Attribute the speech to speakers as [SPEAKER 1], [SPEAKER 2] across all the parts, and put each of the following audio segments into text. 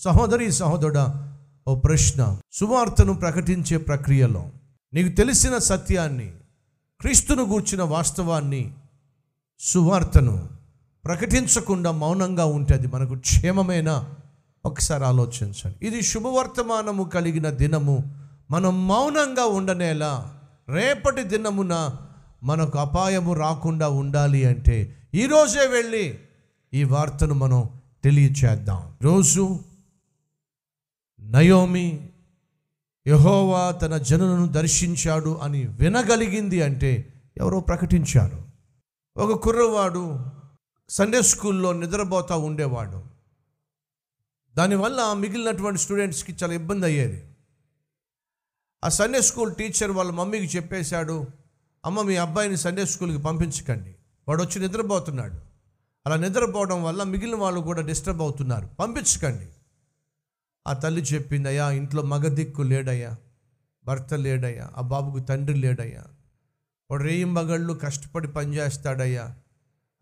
[SPEAKER 1] సహోదరి సహోదరుడా ఓ ప్రశ్న. సువార్తను ప్రకటించే ప్రక్రియలో నీకు తెలిసిన సత్యాన్ని క్రీస్తును గూర్చిన వాస్తవాన్ని సువార్తను ప్రకటించకుండా మౌనంగా ఉంటే అది మనకు క్షేమమైన ఒకసారి ఆలోచించండి. ఇది శుభవర్తమానము కలిగిన దినము. మనం మౌనంగా ఉండనేలా రేపటి దినమున మనకు అపాయము రాకుండా ఉండాలి అంటే ఈరోజే వెళ్ళి ఈ వార్తను మనం తెలియచేద్దాం. రోజు నయోమి యహోవా తన జనులను దర్శించాడు అని వినగలిగింది అంటే ఎవరో ప్రకటించారు. ఒక కుర్రవాడు సండే స్కూల్లో నిద్రపోతూ ఉండేవాడు. దానివల్ల మిగిలినటువంటి స్టూడెంట్స్కి చాలా ఇబ్బంది అయ్యేది. ఆ సండే స్కూల్ టీచర్ వాళ్ళ మమ్మీకి చెప్పేశాడు అమ్మ మీ అబ్బాయిని సండే స్కూల్కి పంపించకండి. వాడు వచ్చి నిద్రపోతున్నాడు. అలా నిద్రపోవడం వల్ల మిగిలిన వాళ్ళు కూడా డిస్టర్బ్ అవుతున్నారు. పంపించకండి. ఆ తల్లి చెప్పింది అయ్యా ఇంట్లో మగ దిక్కు లేడయ్యా భర్త లేడయ్యా ఆ బాబుకు తండ్రి లేడయ్యా. వాడు రేయింబగళ్ళు కష్టపడి పనిచేస్తాడయ్యా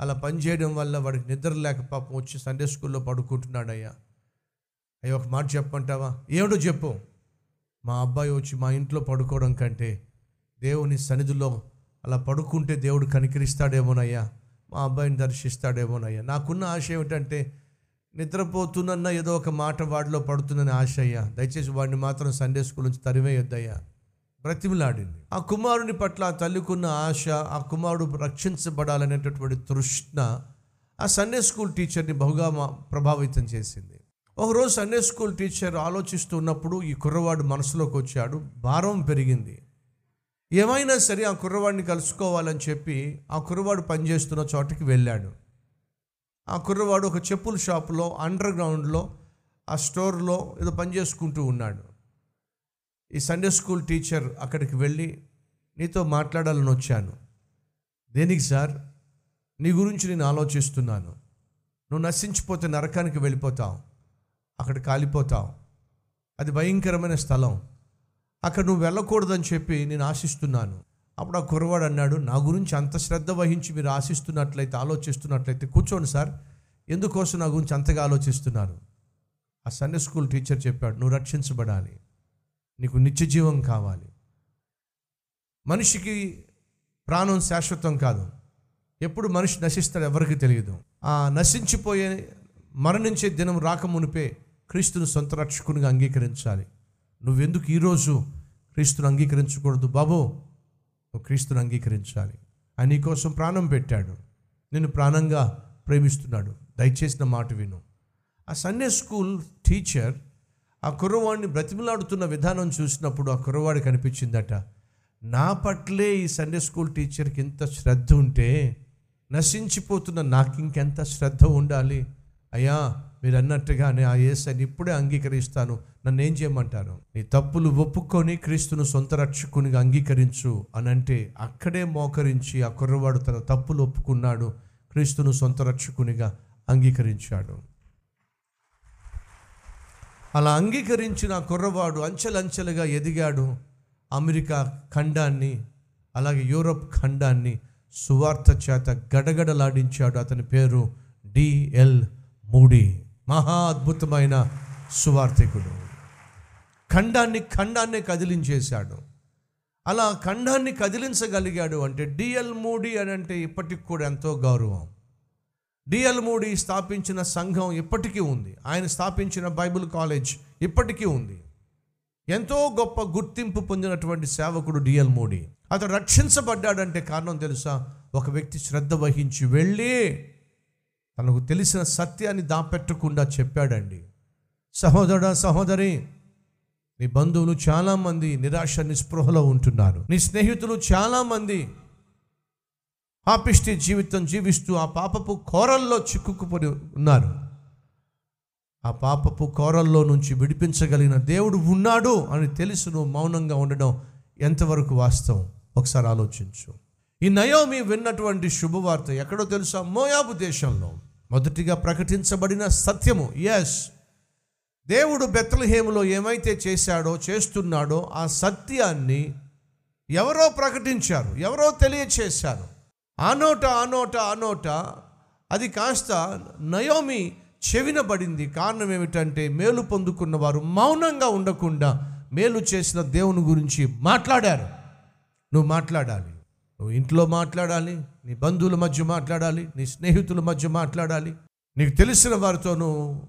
[SPEAKER 1] అలా పనిచేయడం వల్ల వాడికి నిద్ర లేక పాపం వచ్చి సండే స్కూల్లో పడుకుంటున్నాడయ్యా. అయ్యా ఒక మాట చెప్పంటావా ఏమిటో చెప్పు. మా అబ్బాయి వచ్చి మా ఇంట్లో పడుకోవడం కంటే దేవుని సన్నిధిలో అలా పడుకుంటే దేవుడు కనికరిస్తాడేమోనయ్యా. మా అబ్బాయిని దర్శిస్తాడేమోనయ్యా. నాకున్న ఆశ ఏమిటంటే నిద్రపోతున్న ఏదో ఒక మాట వాడిలో పడుతుందని ఆశ అయ్యా. దయచేసి వాడిని మాత్రం సండే స్కూల్ నుంచి తరివేయొద్దయ్యా బ్రతిమిలాడింది. ఆ కుమారుని పట్ల ఆ తల్లికున్న ఆశ ఆ కుమారుడు రక్షించబడాలనేటటువంటి తృష్ణ ఆ సండే స్కూల్ టీచర్ని బహుగా ప్రభావితం చేసింది. ఒకరోజు సండే స్కూల్ టీచర్ ఆలోచిస్తూ ఉన్నప్పుడు ఈ కుర్రవాడు మనసులోకి వచ్చాడు. భారం పెరిగింది. ఏమైనా సరే ఆ కుర్రవాడిని కలుసుకోవాలని చెప్పి ఆ కుర్రవాడు పనిచేస్తున్న చోటకి వెళ్ళాడు. ఆ కుర్రవాడు ఒక చెప్పుల షాపులో అండర్ గ్రౌండ్లో ఆ స్టోర్లో ఏదో పని చేసుకుంటూ ఉన్నాడు. ఈ సండే స్కూల్ టీచర్ అక్కడికి వెళ్ళి నీతో మాట్లాడాలని వచ్చాను. దేనికి సార్? నీ గురించి నేను ఆలోచిస్తున్నాను. నువ్వు నశించిపోతే నరకానికి వెళ్ళిపోతావు. అక్కడ కాలిపోతావు. అది భయంకరమైన స్థలం. అక్కడ నువ్వు వెళ్ళకూడదని చెప్పి నేను ఆశిస్తున్నాను. అప్పుడు ఆ కుర్రవాడు అన్నాడు నా గురించి అంత శ్రద్ధ వహించి మీరు ఆశిస్తున్నట్లయితే ఆలోచిస్తున్నట్లయితే కూర్చోండి సార్. ఎందుకోసం నా గురించి అంతగా ఆలోచిస్తున్నారు? ఆ సండే స్కూల్ టీచర్ చెప్పాడు నువ్వు రక్షించబడాలి. నీకు నిత్య జీవం కావాలి. మనిషికి ప్రాణం శాశ్వతం కాదు. ఎప్పుడు మనిషి నశిస్తాడు ఎవరికి తెలియదు. ఆ నశించిపోయే మరణించే దినం రాకమునిపే క్రీస్తును సొంత రక్షకునిగా అంగీకరించాలి. నువ్వెందుకు ఈరోజు క్రీస్తును అంగీకరించకూడదు బాబు? నువ్వు క్రీస్తుని అంగీకరించాలి. ఆయన నీ కోసం ప్రాణం పెట్టాడు. నిన్ను ప్రాణంగా ప్రేమిస్తున్నాడు. దయచేసిన మాట విను. ఆ సండే స్కూల్ టీచర్ ఆ కుర్రవాడిని బ్రతిమలాడుతున్న విధానం చూసినప్పుడు ఆ కుర్రవాడి కనిపించిందట నా పట్లే ఈ సండే స్కూల్ టీచర్కి ఎంత శ్రద్ధ ఉంటే నశించిపోతున్న నాకు ఇంకెంత శ్రద్ధ ఉండాలి? అయ్యా మీరు అన్నట్టుగానే ఆ యేసని ఇప్పుడే అంగీకరిస్తాను. నన్ను ఏం చేయమంటారు? నీ తప్పులు ఒప్పుకొని క్రీస్తును సొంత రక్షకునిగా అంగీకరించు అని అంటే అక్కడే మోకరించి ఆ కుర్రవాడు తన తప్పులు ఒప్పుకున్నాడు. క్రీస్తును సొంత రక్షకునిగా అంగీకరించాడు. అలా అంగీకరించిన కుర్రవాడు అంచెలంచెలుగా ఎదిగాడు. అమెరికా ఖండాన్ని అలాగే యూరప్ ఖండాన్ని సువార్త చేత గడగడలాడించాడు. అతని పేరు డిఎల్ మూడి మహా అద్భుతమైన సువార్థికుడు. ఖండాన్ని ఖండాన్ని కదిలించేశాడు. అలా ఖండాన్ని కదిలించగలిగాడు అంటే డిఎల్ మూడీ అని అంటే ఇప్పటికి కూడా ఎంతో గౌరవం. డిఎల్ మూడీ స్థాపించిన సంఘం ఇప్పటికీ ఉంది. ఆయన స్థాపించిన బైబిల్ కాలేజ్ ఇప్పటికీ ఉంది. ఎంతో గొప్ప గుర్తింపు పొందినటువంటి సేవకుడు డిఎల్ మోడీ. అతడు రక్షించబడ్డాడంటే కారణం తెలుసా? ఒక వ్యక్తి శ్రద్ధ వహించి వెళ్ళి తనకు తెలిసిన సత్యాన్ని దాపెట్టకుండా చెప్పాడండి. సహోదర సహోదరి నీ బంధువులు చాలామంది నిరాశ నిస్పృహలో ఉంటున్నారు. నీ స్నేహితులు చాలామంది పాపిష్టి జీవితం జీవిస్తూ ఆ పాపపు కోరల్లో చిక్కుకుపోయి ఉన్నారు. ఆ పాపపు కోరల్లో నుంచి విడిపించగలిగిన దేవుడు ఉన్నాడు అని తెలుసు నువ్వు మౌనంగా ఉండడం ఎంతవరకు వాస్తవం? ఒకసారి ఆలోచించు. ఈ నయోమి విన్నటువంటి శుభవార్త ఎక్కడో తెలుసా? మోయాబు దేశంలో. మొదటిగా ప్రకటించబడిన సత్యము. ఎస్ దేవుడు బెత్తలహేములో ఏమైతే చేశాడో చేస్తున్నాడో ఆ సత్యాన్ని ఎవరో ప్రకటించారు ఎవరో తెలియచేశారు. ఆనోట ఆనోట ఆనోట అది కాస్త నయోమి చెవినబడింది కారణం ఏమిటంటే మేలు పొందుకున్న వారు మౌనంగా ఉండకుండా మేలు చేసిన దేవుని గురించి మాట్లాడారు. నువ్వు మాట్లాడాలి. నువ్వు ఇంట్లో మాట్లాడాలి. నీ బంధువుల మధ్య మాట్లాడాలి నీ స్నేహితుల మధ్య మాట్లాడాలి. నీకు తెలిసిన వారితోనూ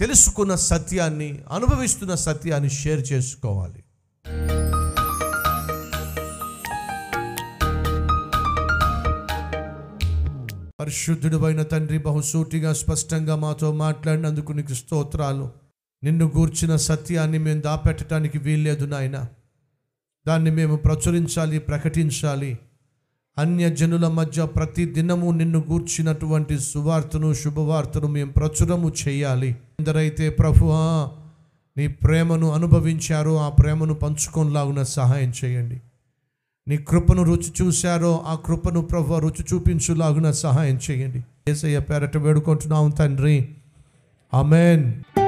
[SPEAKER 1] తెలుసుకున్న సత్యాన్ని అనుభవిస్తున్న సత్యాన్ని షేర్ చేసుకోవాలి. పరిశుద్ధుడు అయిన తండ్రి బహుసూటిగా స్పష్టంగా మాతో మాట్లాడినందుకు నీకు స్తోత్రాలు. నిన్ను గూర్చిన సత్యాన్ని మేము దాపెట్టడానికి వీల్లేదు నాయన. దాన్ని మేము ప్రచురించాలి ప్రకటించాలి. అన్య జనుల మధ్య ప్రతి దినము నిన్ను గూర్చినటువంటి సువార్తను శుభవార్తను మేము ప్రచురము చేయాలి. ఎందరైతే ప్రభువా నీ ప్రేమను అనుభవించారో ఆ ప్రేమను పంచుకొనిలాగున సహాయం చేయండి. నీ కృపను రుచి చూశారో ఆ కృపను ప్రభు రుచి చూపించులాగున సహాయం చేయండి. ఏసయ్య పేరట వేడుకుంటున్నాం తండ్రి. ఆమెన్.